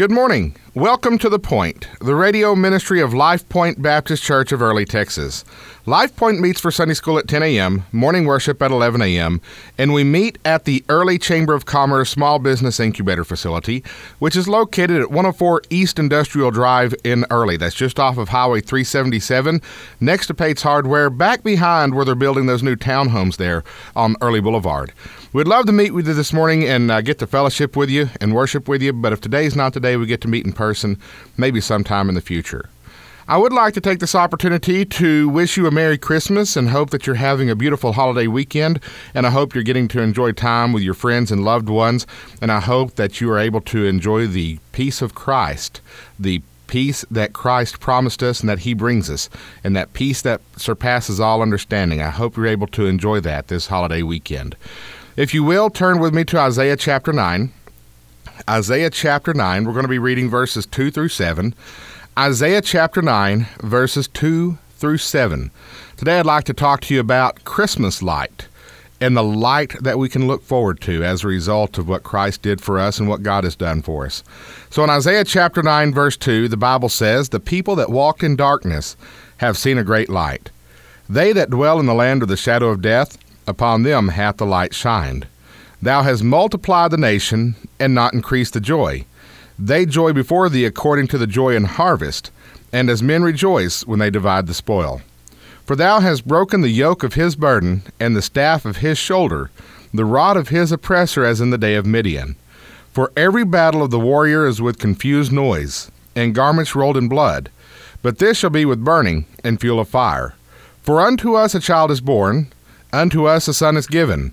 Good morning. Welcome to The Point, the radio ministry of Life Point Baptist Church of Early, Texas. Life Point meets for Sunday school at 10 a.m., morning worship at 11 a.m., and we meet at the Early Chamber of Commerce Small Business Incubator Facility, which is located at 104 East Industrial Drive in Early. That's just off of Highway 377, next to Pate's Hardware, back behind where they're building those new townhomes there on Early Boulevard. We'd love to meet with you this morning and uh, get to fellowship with you and worship with you, but if today's not the day we get to meet in person, maybe sometime in the future. I would like to take this opportunity to wish you a Merry Christmas and hope that you're having a beautiful holiday weekend. And I hope you're getting to enjoy time with your friends and loved ones. And I hope that you are able to enjoy the peace of Christ, the peace that Christ promised us and that He brings us, and that peace that surpasses all understanding. I hope you're able to enjoy that this holiday weekend. If you will, turn with me to Isaiah chapter 9. Isaiah chapter 9, we're going to be reading verses 2 through 7. Isaiah chapter 9, verses 2 through 7. Today I'd like to talk to you about Christmas light and the light that we can look forward to as a result of what Christ did for us and what God has done for us. So in Isaiah chapter 9, verse 2, the Bible says, The people that walked in darkness have seen a great light. They that dwell in the land of the shadow of death, upon them hath the light shined. Thou hast multiplied the nation, and not increased the joy. They joy before thee according to the joy in harvest, and as men rejoice when they divide the spoil. For thou hast broken the yoke of his burden, and the staff of his shoulder, the rod of his oppressor, as in the day of Midian. For every battle of the warrior is with confused noise, and garments rolled in blood. But this shall be with burning, and fuel of fire. For unto us a child is born, Unto us a son is given,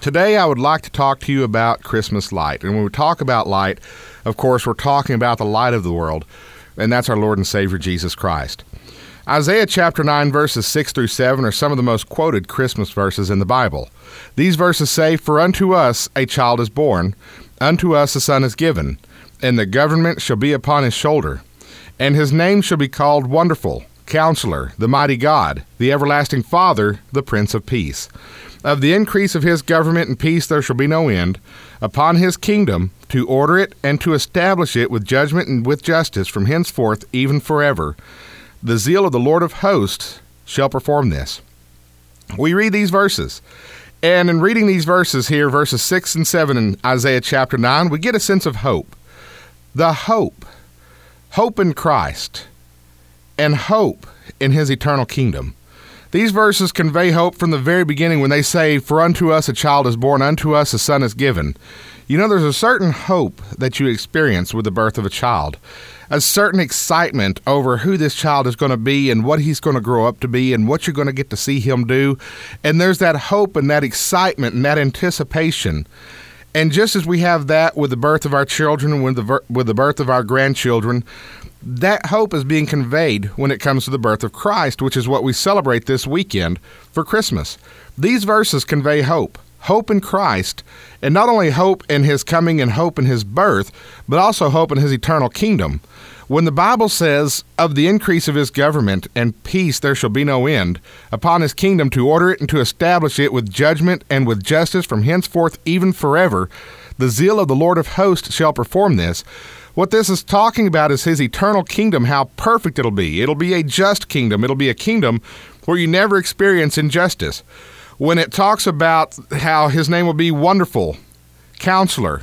Today, I would like to talk to you about Christmas light. And when we talk about light, of course, we're talking about the light of the world, and that's our Lord and Savior Jesus Christ. Isaiah chapter 9, verses 6 through 7 are some of the most quoted Christmas verses in the Bible. These verses say, For unto us a child is born, unto us a son is given, and the government shall be upon his shoulder. And his name shall be called Wonderful, Counselor, the Mighty God, the Everlasting Father, the Prince of Peace. Of the increase of his government and peace there shall be no end, upon his kingdom, to order it and to establish it with judgment and with justice from henceforth even forever. The zeal of the Lord of hosts shall perform this. We read these verses. And in reading these verses here, verses 6 and 7 in Isaiah chapter 9, we get a sense of hope. The hope, hope in Christ, and hope in his eternal kingdom. These verses convey hope from the very beginning when they say, For unto us a child is born, unto us a son is given. You know, there's a certain hope that you experience with the birth of a child, a certain excitement over who this child is going to be and what he's going to grow up to be and what you're going to get to see him do. And there's that hope and that excitement and that anticipation. And just as we have that with the birth of our children with the, with the birth of our grandchildren, that hope is being conveyed when it comes to the birth of Christ, which is what we celebrate this weekend for Christmas. These verses convey hope hope in Christ, and not only hope in his coming and hope in his birth, but also hope in his eternal kingdom. When the Bible says, Of the increase of his government and peace there shall be no end, upon his kingdom to order it and to establish it with judgment and with justice from henceforth even forever, the zeal of the Lord of hosts shall perform this. What this is talking about is his eternal kingdom, how perfect it'll be. It'll be a just kingdom. It'll be a kingdom where you never experience injustice. When it talks about how his name will be wonderful, counselor,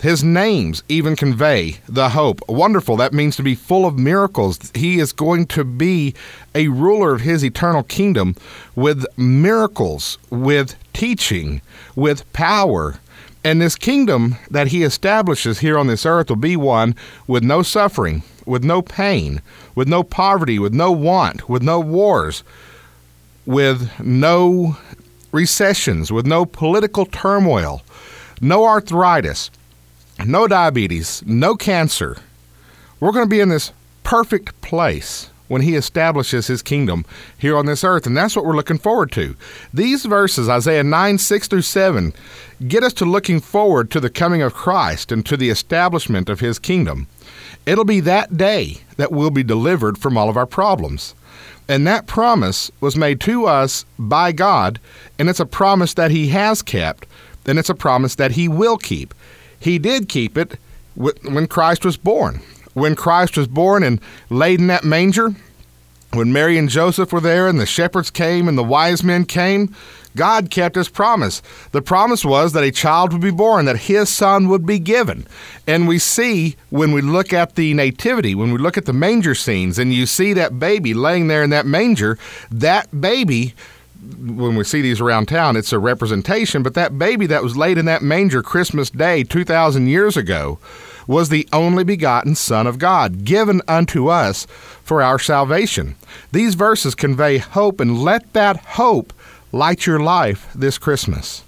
his names even convey the hope. Wonderful, that means to be full of miracles. He is going to be a ruler of his eternal kingdom with miracles, with teaching, with power, and this kingdom that he establishes here on this earth will be one with no suffering, with no pain, with no poverty, with no want, with no wars, with no recessions, with no political turmoil, no arthritis, no diabetes, no cancer. We're going to be in this perfect place when he establishes his kingdom here on this earth. And that's what we're looking forward to. These verses, Isaiah 9, 6 through 7, get us to looking forward to the coming of Christ and to the establishment of his kingdom. It'll be that day that we'll be delivered from all of our problems. And that promise was made to us by God, and it's a promise that He has kept, and it's a promise that He will keep. He did keep it when Christ was born. When Christ was born and laid in that manger, when Mary and Joseph were there and the shepherds came and the wise men came, God kept his promise. The promise was that a child would be born, that his son would be given. And we see when we look at the nativity, when we look at the manger scenes, and you see that baby laying there in that manger, that baby when we see these around town, it's a representation, but that baby that was laid in that manger Christmas Day 2,000 years ago was the only begotten Son of God, given unto us for our salvation. These verses convey hope, and let that hope light your life this Christmas.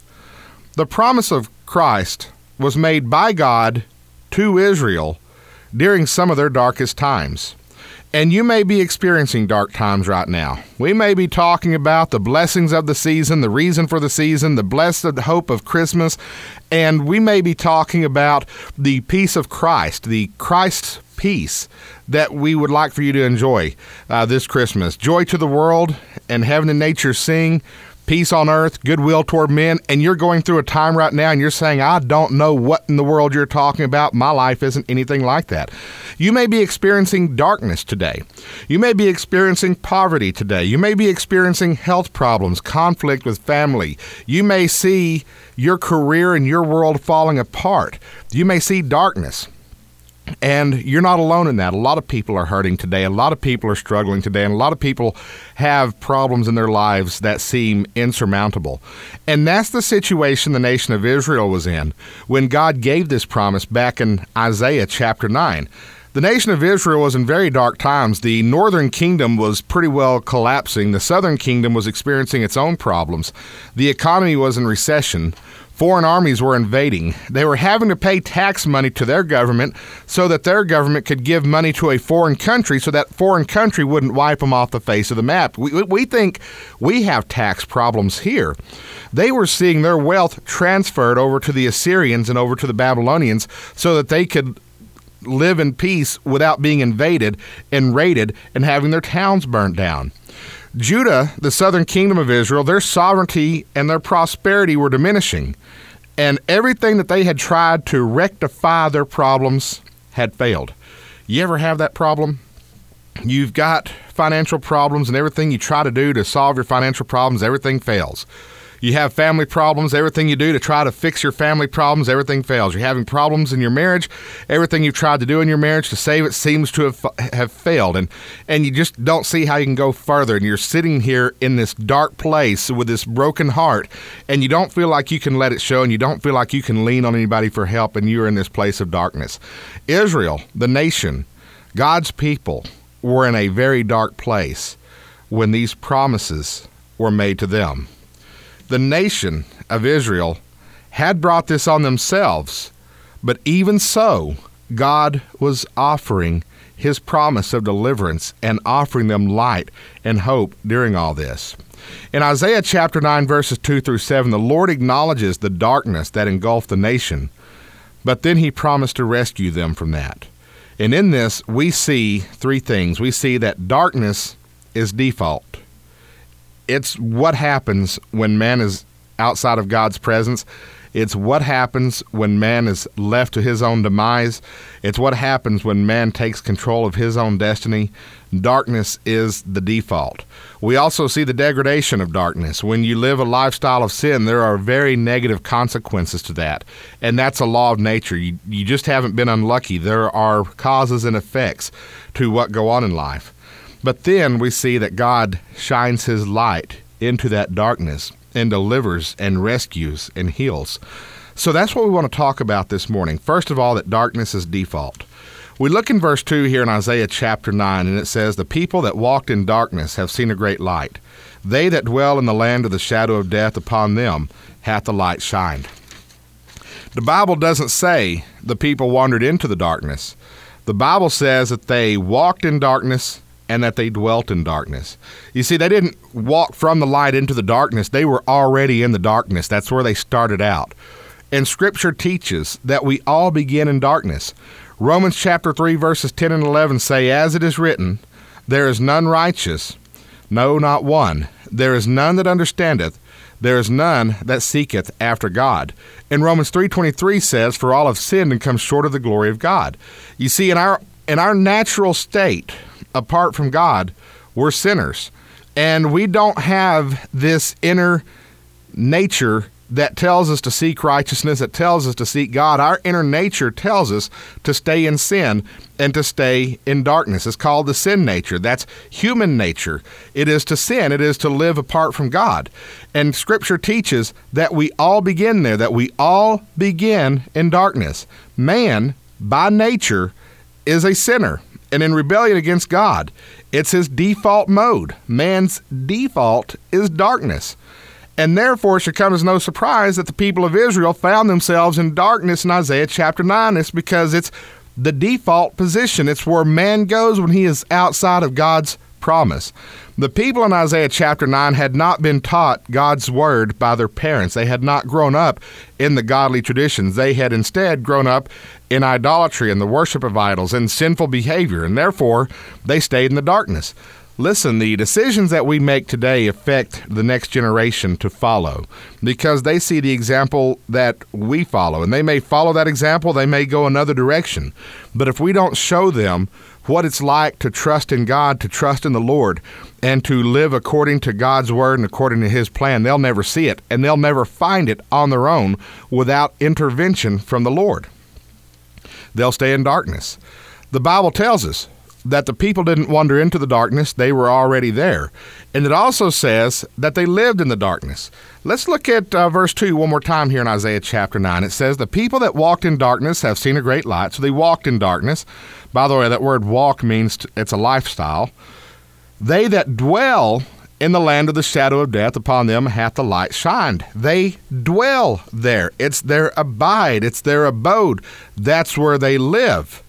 The promise of Christ was made by God to Israel during some of their darkest times. And you may be experiencing dark times right now. We may be talking about the blessings of the season, the reason for the season, the blessed hope of Christmas, and we may be talking about the peace of Christ, the Christ's peace that we would like for you to enjoy uh, this Christmas. Joy to the world and heaven and nature sing peace on earth, goodwill toward men, and you're going through a time right now and you're saying, I don't know what in the world you're talking about. My life isn't anything like that. You may be experiencing darkness today. You may be experiencing poverty today. You may be experiencing health problems, conflict with family. You may see your career and your world falling apart. You may see darkness. And you're not alone in that. A lot of people are hurting today. A lot of people are struggling today. And a lot of people have problems in their lives that seem insurmountable. And that's the situation the nation of Israel was in when God gave this promise back in Isaiah chapter 9. The nation of Israel was in very dark times. The northern kingdom was pretty well collapsing. The southern kingdom was experiencing its own problems. The economy was in recession. Foreign armies were invading. They were having to pay tax money to their government so that their government could give money to a foreign country so that foreign country wouldn't wipe them off the face of the map. We, we think we have tax problems here. They were seeing their wealth transferred over to the Assyrians and over to the Babylonians so that they could live in peace without being invaded and raided and having their towns burnt down. Judah, the southern kingdom of Israel, their sovereignty and their prosperity were diminishing, and everything that they had tried to rectify their problems had failed. You ever have that problem? You've got financial problems, and everything you try to do to solve your financial problems, everything fails. You have family problems, everything you do to try to fix your family problems, everything fails. You're having problems in your marriage, everything you've tried to do in your marriage to save it seems to have, have failed. And, and you just don't see how you can go further. And you're sitting here in this dark place with this broken heart, and you don't feel like you can let it show, and you don't feel like you can lean on anybody for help, and you're in this place of darkness. Israel, the nation, God's people, were in a very dark place when these promises were made to them the nation of Israel had brought this on themselves, but even so, God was offering his promise of deliverance and offering them light and hope during all this. In Isaiah chapter 9, verses 2 through 7, the Lord acknowledges the darkness that engulfed the nation, but then he promised to rescue them from that. And in this, we see three things. We see that darkness is default it's what happens when man is outside of God's presence. It's what happens when man is left to his own demise. It's what happens when man takes control of his own destiny. Darkness is the default. We also see the degradation of darkness. When you live a lifestyle of sin, there are very negative consequences to that. And that's a law of nature. You, you just haven't been unlucky. There are causes and effects to what go on in life. But then we see that God shines his light into that darkness and delivers and rescues and heals. So that's what we want to talk about this morning. First of all, that darkness is default. We look in verse 2 here in Isaiah chapter 9, and it says, The people that walked in darkness have seen a great light. They that dwell in the land of the shadow of death, upon them hath the light shined. The Bible doesn't say the people wandered into the darkness. The Bible says that they walked in darkness and that they dwelt in darkness. You see, they didn't walk from the light into the darkness, they were already in the darkness. That's where they started out. And Scripture teaches that we all begin in darkness. Romans chapter 3, verses 10 and 11 say, As it is written, There is none righteous, no, not one. There is none that understandeth. There is none that seeketh after God. And Romans 3:23 says, "For all have sinned and come short of the glory of God." You see, in our in our natural state, apart from God, we're sinners. And we don't have this inner nature that tells us to seek righteousness, that tells us to seek God. Our inner nature tells us to stay in sin and to stay in darkness. It's called the sin nature. That's human nature. It is to sin, it is to live apart from God. And Scripture teaches that we all begin there, that we all begin in darkness. Man, by nature, is a sinner and in rebellion against God. It's his default mode. Man's default is darkness. And therefore, it should come as no surprise that the people of Israel found themselves in darkness in Isaiah chapter 9. It's because it's the default position. It's where man goes when he is outside of God's promise. The people in Isaiah chapter 9 had not been taught God's word by their parents. They had not grown up in the godly traditions. They had instead grown up in idolatry and the worship of idols and sinful behavior, and therefore they stayed in the darkness. Listen, the decisions that we make today affect the next generation to follow because they see the example that we follow. And they may follow that example, they may go another direction. But if we don't show them what it's like to trust in God, to trust in the Lord, and to live according to God's word and according to His plan, they'll never see it and they'll never find it on their own without intervention from the Lord. They'll stay in darkness. The Bible tells us that the people didn't wander into the darkness, they were already there. And it also says that they lived in the darkness. Let's look at uh, verse 2 one more time here in Isaiah chapter 9. It says, The people that walked in darkness have seen a great light. So they walked in darkness. By the way, that word walk means it's a lifestyle. They that dwell in the land of the shadow of death, upon them hath the light shined. They dwell there. It's their abide, it's their abode. That's where they live.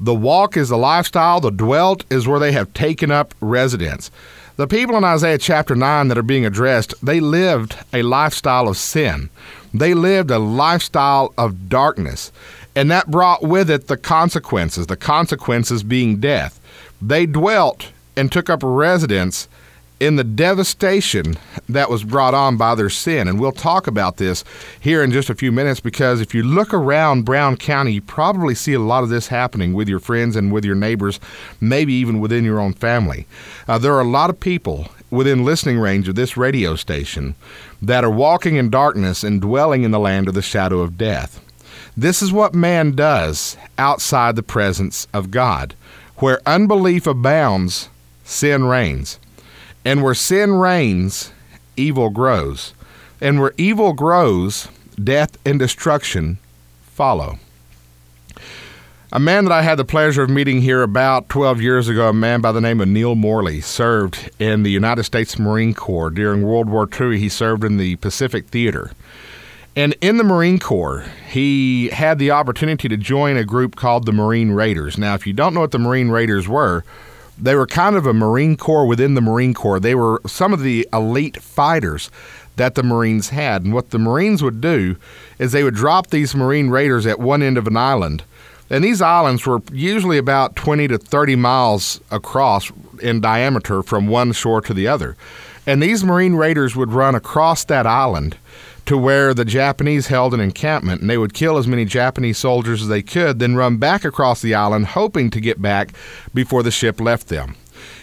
The walk is the lifestyle, the dwelt is where they have taken up residence. The people in Isaiah chapter 9 that are being addressed, they lived a lifestyle of sin. They lived a lifestyle of darkness. And that brought with it the consequences, the consequences being death. They dwelt and took up residence in the devastation that was brought on by their sin. And we'll talk about this here in just a few minutes because if you look around Brown County, you probably see a lot of this happening with your friends and with your neighbors, maybe even within your own family. Uh, there are a lot of people within listening range of this radio station that are walking in darkness and dwelling in the land of the shadow of death. This is what man does outside the presence of God. Where unbelief abounds, sin reigns. And where sin reigns, evil grows. And where evil grows, death and destruction follow. A man that I had the pleasure of meeting here about 12 years ago, a man by the name of Neil Morley, served in the United States Marine Corps. During World War II, he served in the Pacific Theater. And in the Marine Corps, he had the opportunity to join a group called the Marine Raiders. Now, if you don't know what the Marine Raiders were, they were kind of a Marine Corps within the Marine Corps. They were some of the elite fighters that the Marines had. And what the Marines would do is they would drop these Marine Raiders at one end of an island. And these islands were usually about 20 to 30 miles across in diameter from one shore to the other. And these Marine Raiders would run across that island to where the Japanese held an encampment, and they would kill as many Japanese soldiers as they could, then run back across the island, hoping to get back before the ship left them.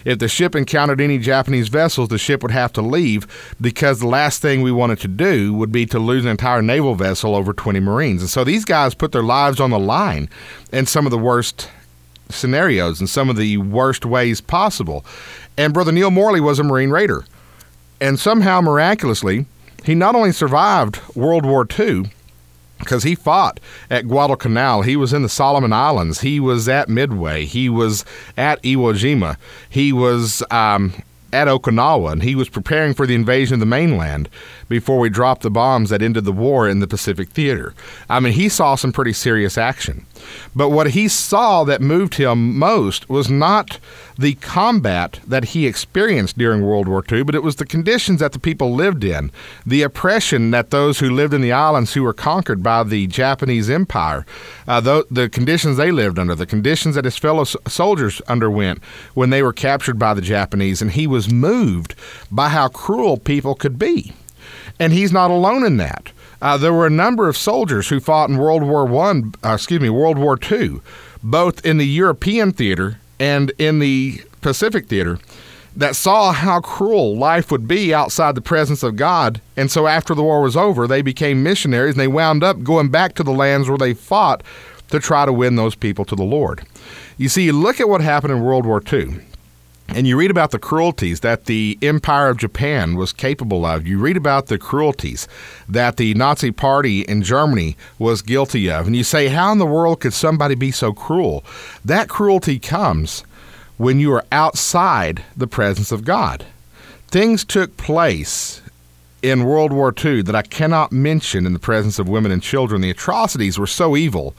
If the ship encountered any Japanese vessels, the ship would have to leave because the last thing we wanted to do would be to lose an entire naval vessel over 20 Marines. And so these guys put their lives on the line in some of the worst scenarios and some of the worst ways possible. And Brother Neil Morley was a Marine Raider. And somehow, miraculously, he not only survived World War II, because he fought at Guadalcanal. He was in the Solomon Islands. He was at Midway. He was at Iwo Jima. He was um, at Okinawa, and he was preparing for the invasion of the mainland before we dropped the bombs that ended the war in the Pacific Theater. I mean, he saw some pretty serious action. But what he saw that moved him most was not the combat that he experienced during World War II, but it was the conditions that the people lived in, the oppression that those who lived in the islands who were conquered by the Japanese Empire, uh, the, the conditions they lived under, the conditions that his fellow soldiers underwent when they were captured by the Japanese, and he was moved by how cruel people could be. And he's not alone in that. Uh, there were a number of soldiers who fought in World War One, uh, excuse me, World War Two, both in the European theater and in the Pacific theater, that saw how cruel life would be outside the presence of God. And so after the war was over, they became missionaries and they wound up going back to the lands where they fought to try to win those people to the Lord. You see, look at what happened in World War II and you read about the cruelties that the Empire of Japan was capable of. You read about the cruelties that the Nazi Party in Germany was guilty of. And you say, how in the world could somebody be so cruel? That cruelty comes when you are outside the presence of God. Things took place in World War II that I cannot mention in the presence of women and children. The atrocities were so evil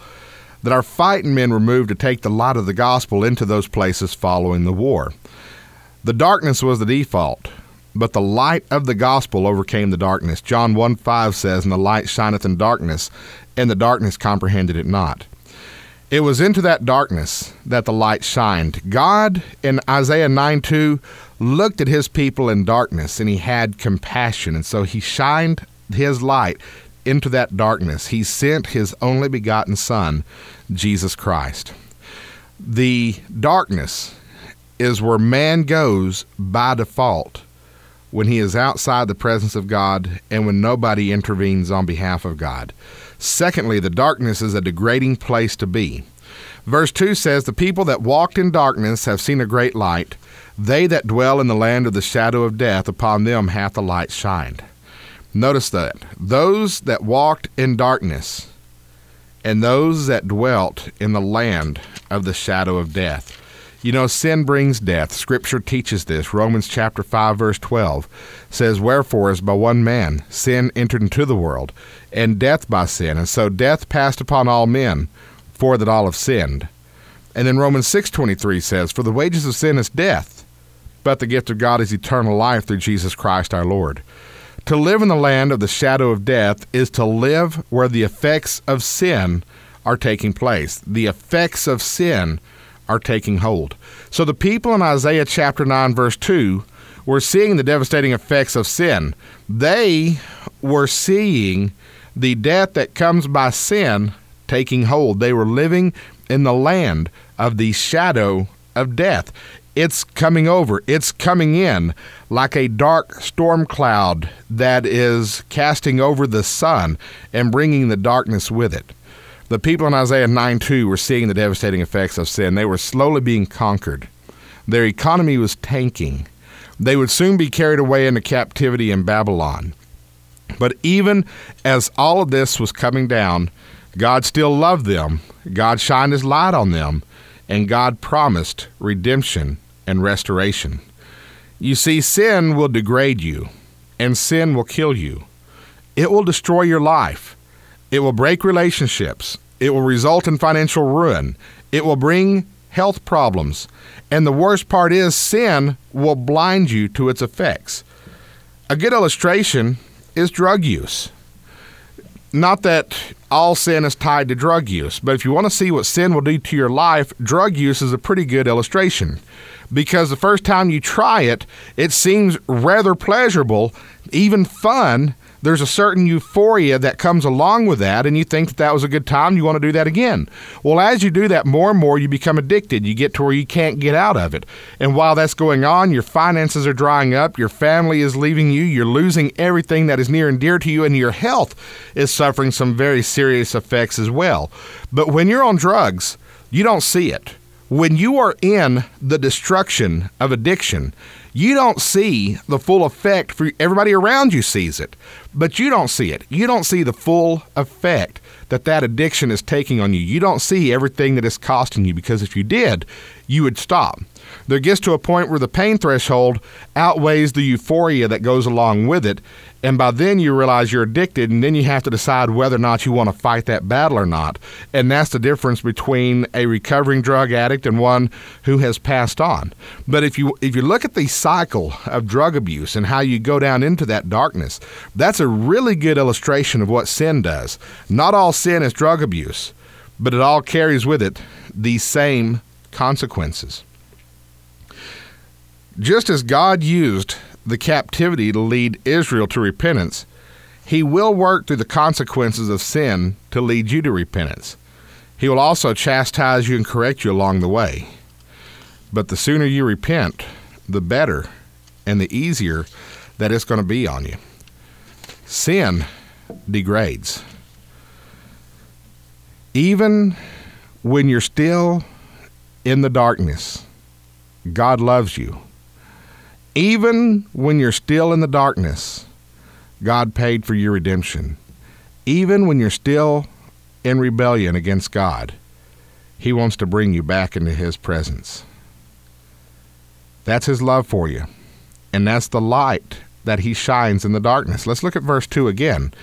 that our fighting men were moved to take the light of the gospel into those places following the war. The darkness was the default, but the light of the gospel overcame the darkness. John 1 5 says, And the light shineth in darkness, and the darkness comprehended it not. It was into that darkness that the light shined. God in Isaiah 9 2 looked at his people in darkness and he had compassion. And so he shined his light into that darkness. He sent his only begotten Son, Jesus Christ. The darkness is where man goes by default when he is outside the presence of God and when nobody intervenes on behalf of God. Secondly, the darkness is a degrading place to be. Verse 2 says, The people that walked in darkness have seen a great light. They that dwell in the land of the shadow of death, upon them hath the light shined. Notice that. Those that walked in darkness and those that dwelt in the land of the shadow of death. You know, sin brings death. Scripture teaches this. Romans chapter 5 verse 12 says, "Wherefore as by one man sin entered into the world, and death by sin, and so death passed upon all men, for that all have sinned." And then Romans 6:23 says, "For the wages of sin is death, but the gift of God is eternal life through Jesus Christ our Lord." To live in the land of the shadow of death is to live where the effects of sin are taking place. The effects of sin are taking hold. So the people in Isaiah chapter 9, verse 2, were seeing the devastating effects of sin. They were seeing the death that comes by sin taking hold. They were living in the land of the shadow of death. It's coming over, it's coming in like a dark storm cloud that is casting over the sun and bringing the darkness with it. The people in Isaiah 9 2 were seeing the devastating effects of sin. They were slowly being conquered. Their economy was tanking. They would soon be carried away into captivity in Babylon. But even as all of this was coming down, God still loved them. God shined his light on them, and God promised redemption and restoration. You see, sin will degrade you, and sin will kill you. It will destroy your life. It will break relationships. It will result in financial ruin. It will bring health problems. And the worst part is, sin will blind you to its effects. A good illustration is drug use. Not that all sin is tied to drug use, but if you want to see what sin will do to your life, drug use is a pretty good illustration. Because the first time you try it, it seems rather pleasurable, even fun, there's a certain euphoria that comes along with that, and you think that that was a good time, you want to do that again. Well, as you do that more and more, you become addicted. You get to where you can't get out of it. And while that's going on, your finances are drying up, your family is leaving you, you're losing everything that is near and dear to you, and your health is suffering some very serious effects as well. But when you're on drugs, you don't see it. When you are in the destruction of addiction, you don't see the full effect for everybody around you sees it, but you don't see it. You don't see the full effect that that addiction is taking on you. You don't see everything that it's costing you because if you did, you would stop. There gets to a point where the pain threshold outweighs the euphoria that goes along with it, and by then you realize you're addicted, and then you have to decide whether or not you want to fight that battle or not. And that's the difference between a recovering drug addict and one who has passed on. But if you if you look at the cycle of drug abuse and how you go down into that darkness, that's a really good illustration of what sin does. Not all sin is drug abuse, but it all carries with it these same consequences. Just as God used the captivity to lead Israel to repentance, he will work through the consequences of sin to lead you to repentance. He will also chastise you and correct you along the way. But the sooner you repent, the better and the easier that it's going to be on you. Sin degrades. Even when you're still in the darkness, God loves you. Even when you're still in the darkness, God paid for your redemption. Even when you're still in rebellion against God, He wants to bring you back into His presence. That's His love for you. And that's the light that He shines in the darkness. Let's look at verse 2 again.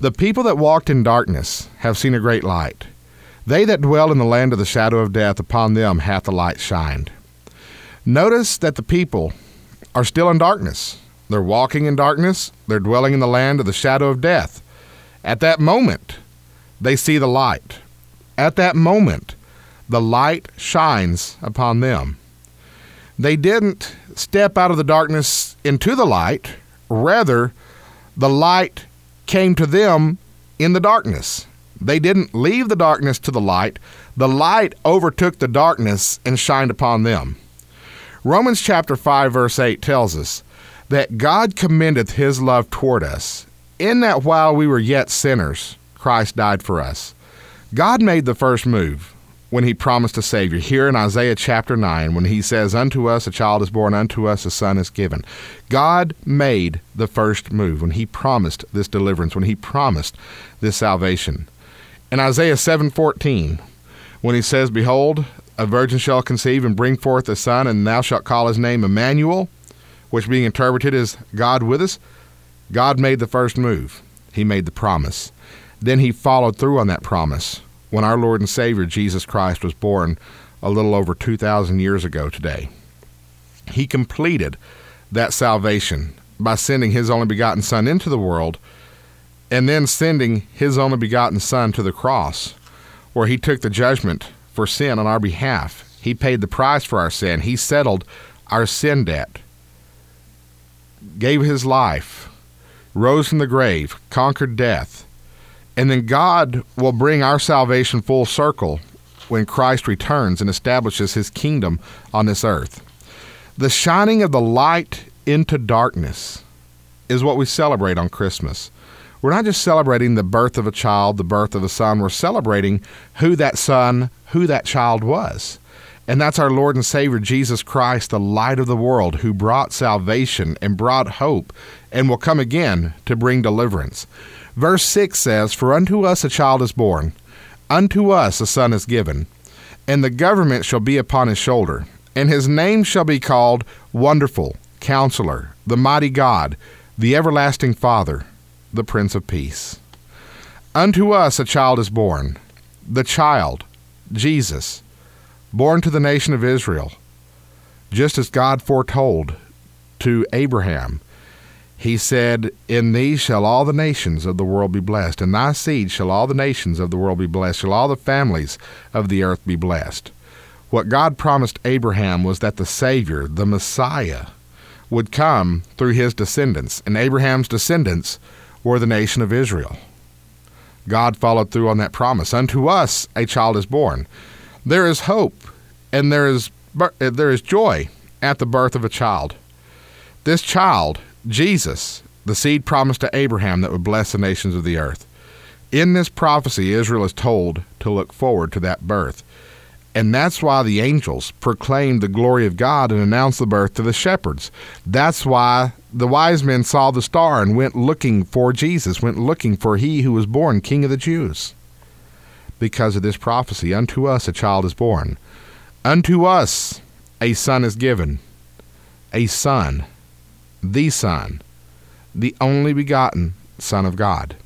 The people that walked in darkness have seen a great light. They that dwell in the land of the shadow of death, upon them hath the light shined. Notice that the people are still in darkness. They're walking in darkness, they're dwelling in the land of the shadow of death. At that moment, they see the light. At that moment, the light shines upon them. They didn't step out of the darkness into the light, rather, the light came to them in the darkness. They didn't leave the darkness to the light, the light overtook the darkness and shined upon them. Romans chapter 5 verse 8 tells us that God commendeth his love toward us in that while we were yet sinners Christ died for us. God made the first move when he promised a savior here in Isaiah chapter 9 when he says unto us a child is born unto us a son is given. God made the first move when he promised this deliverance when he promised this salvation. In Isaiah 7:14 when he says behold a virgin shall conceive and bring forth a son, and thou shalt call his name Emmanuel, which being interpreted is God with us. God made the first move. He made the promise. Then he followed through on that promise when our Lord and Savior Jesus Christ was born a little over 2,000 years ago today. He completed that salvation by sending his only begotten Son into the world and then sending his only begotten Son to the cross, where he took the judgment for sin on our behalf. He paid the price for our sin. He settled our sin debt, gave his life, rose from the grave, conquered death. And then God will bring our salvation full circle when Christ returns and establishes his kingdom on this earth. The shining of the light into darkness is what we celebrate on Christmas we're not just celebrating the birth of a child, the birth of a son, we're celebrating who that son, who that child was. And that's our Lord and Savior Jesus Christ, the light of the world, who brought salvation and brought hope and will come again to bring deliverance. Verse 6 says, For unto us a child is born, unto us a son is given, and the government shall be upon his shoulder, and his name shall be called Wonderful, Counselor, the Mighty God, the Everlasting Father the Prince of Peace. Unto us a child is born, the child, Jesus, born to the nation of Israel, just as God foretold to Abraham. He said, In thee shall all the nations of the world be blessed, in thy seed shall all the nations of the world be blessed, shall all the families of the earth be blessed. What God promised Abraham was that the Savior, the Messiah, would come through his descendants, and Abraham's descendants were the nation of Israel. God followed through on that promise. Unto us a child is born. There is hope and there is uh, there is joy at the birth of a child. This child, Jesus, the seed promised to Abraham that would bless the nations of the earth. In this prophecy, Israel is told to look forward to that birth. And that's why the angels proclaimed the glory of God and announced the birth to the shepherds. That's why the wise men saw the star and went looking for Jesus, went looking for he who was born King of the Jews. Because of this prophecy, unto us a child is born, unto us a son is given. A son, the Son, the only begotten Son of God.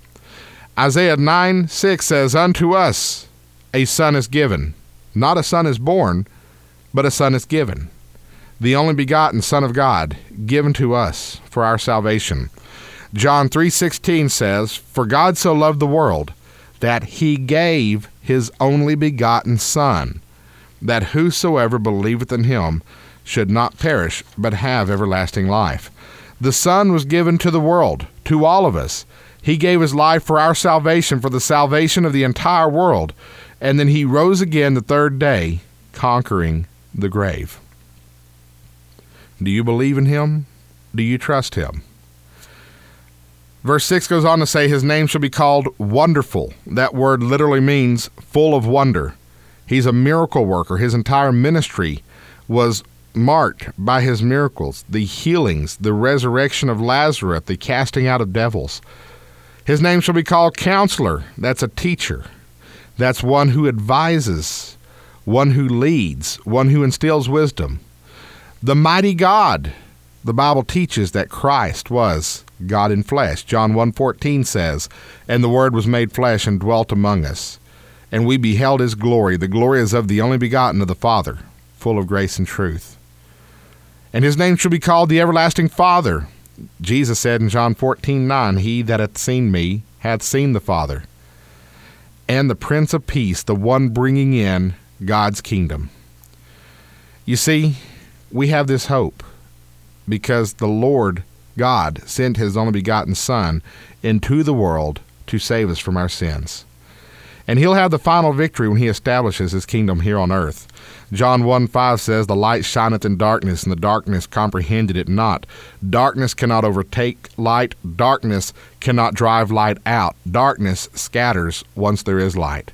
Isaiah 9 6 says, Unto us a son is given. Not a son is born, but a son is given. The only begotten Son of God, given to us for our salvation. John 3:16 says, "For God so loved the world that he gave his only begotten son, that whosoever believeth in him should not perish but have everlasting life." The son was given to the world, to all of us. He gave his life for our salvation, for the salvation of the entire world, and then he rose again the third day, conquering the grave. Do you believe in him? Do you trust him? Verse 6 goes on to say, His name shall be called Wonderful. That word literally means full of wonder. He's a miracle worker. His entire ministry was marked by his miracles, the healings, the resurrection of Lazarus, the casting out of devils. His name shall be called Counselor. That's a teacher. That's one who advises, one who leads, one who instills wisdom. The mighty God. The Bible teaches that Christ was God in flesh. John 1:14 says, "And the word was made flesh and dwelt among us, and we beheld his glory. The glory is of the only begotten of the Father, full of grace and truth." And his name shall be called the everlasting Father. Jesus said in John 14:9, "He that hath seen me hath seen the Father." And the Prince of Peace, the one bringing in God's kingdom. You see, we have this hope because the Lord God sent his only begotten Son into the world to save us from our sins. And he'll have the final victory when he establishes his kingdom here on earth. John 1 5 says, The light shineth in darkness, and the darkness comprehended it not. Darkness cannot overtake light, darkness cannot drive light out. Darkness scatters once there is light.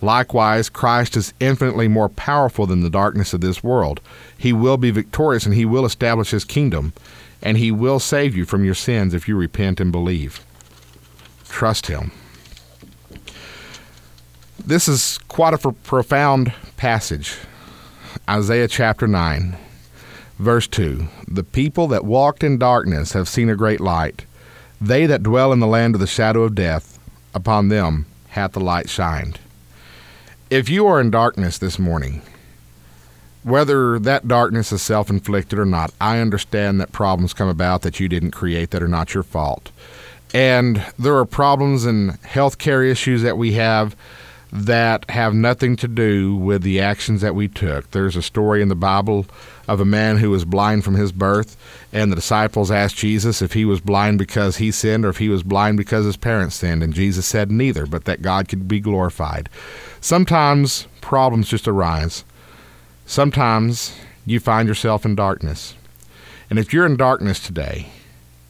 Likewise, Christ is infinitely more powerful than the darkness of this world. He will be victorious and he will establish his kingdom, and he will save you from your sins if you repent and believe. Trust him. This is quite a profound passage. Isaiah chapter 9, verse 2 The people that walked in darkness have seen a great light. They that dwell in the land of the shadow of death, upon them hath the light shined. If you are in darkness this morning, whether that darkness is self inflicted or not, I understand that problems come about that you didn't create that are not your fault. And there are problems and health care issues that we have that have nothing to do with the actions that we took. There's a story in the Bible of a man who was blind from his birth, and the disciples asked Jesus if he was blind because he sinned or if he was blind because his parents sinned, and Jesus said neither, but that God could be glorified. Sometimes problems just arise. Sometimes you find yourself in darkness. And if you're in darkness today,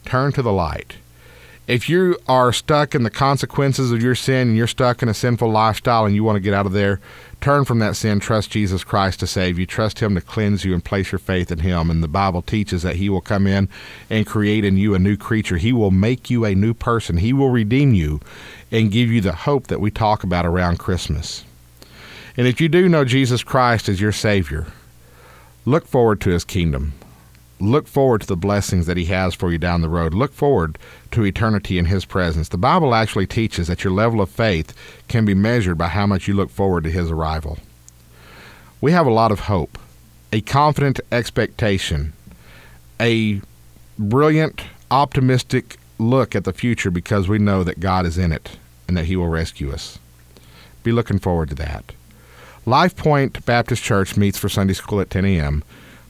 turn to the light if you are stuck in the consequences of your sin and you're stuck in a sinful lifestyle and you want to get out of there, turn from that sin, trust Jesus Christ to save you, trust Him to cleanse you, and place your faith in Him. And the Bible teaches that He will come in and create in you a new creature. He will make you a new person, He will redeem you and give you the hope that we talk about around Christmas. And if you do know Jesus Christ as your Savior, look forward to His kingdom look forward to the blessings that he has for you down the road. Look forward to eternity in his presence. The Bible actually teaches that your level of faith can be measured by how much you look forward to his arrival. We have a lot of hope, a confident expectation, a brilliant, optimistic look at the future because we know that God is in it and that he will rescue us. Be looking forward to that. Life Point Baptist Church meets for Sunday school at 10 a.m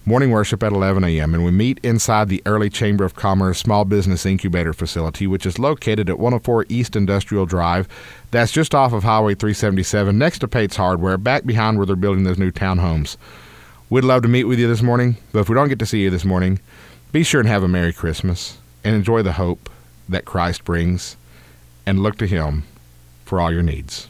morning worship at 11 a.m., and we meet inside the Early Chamber of Commerce Small Business Incubator Facility, which is located at 104 East Industrial Drive. That's just off of Highway 377, next to Pate's Hardware, back behind where they're building those new townhomes. We'd love to meet with you this morning, but if we don't get to see you this morning, be sure and have a Merry Christmas and enjoy the hope that Christ brings, and look to Him for all your needs.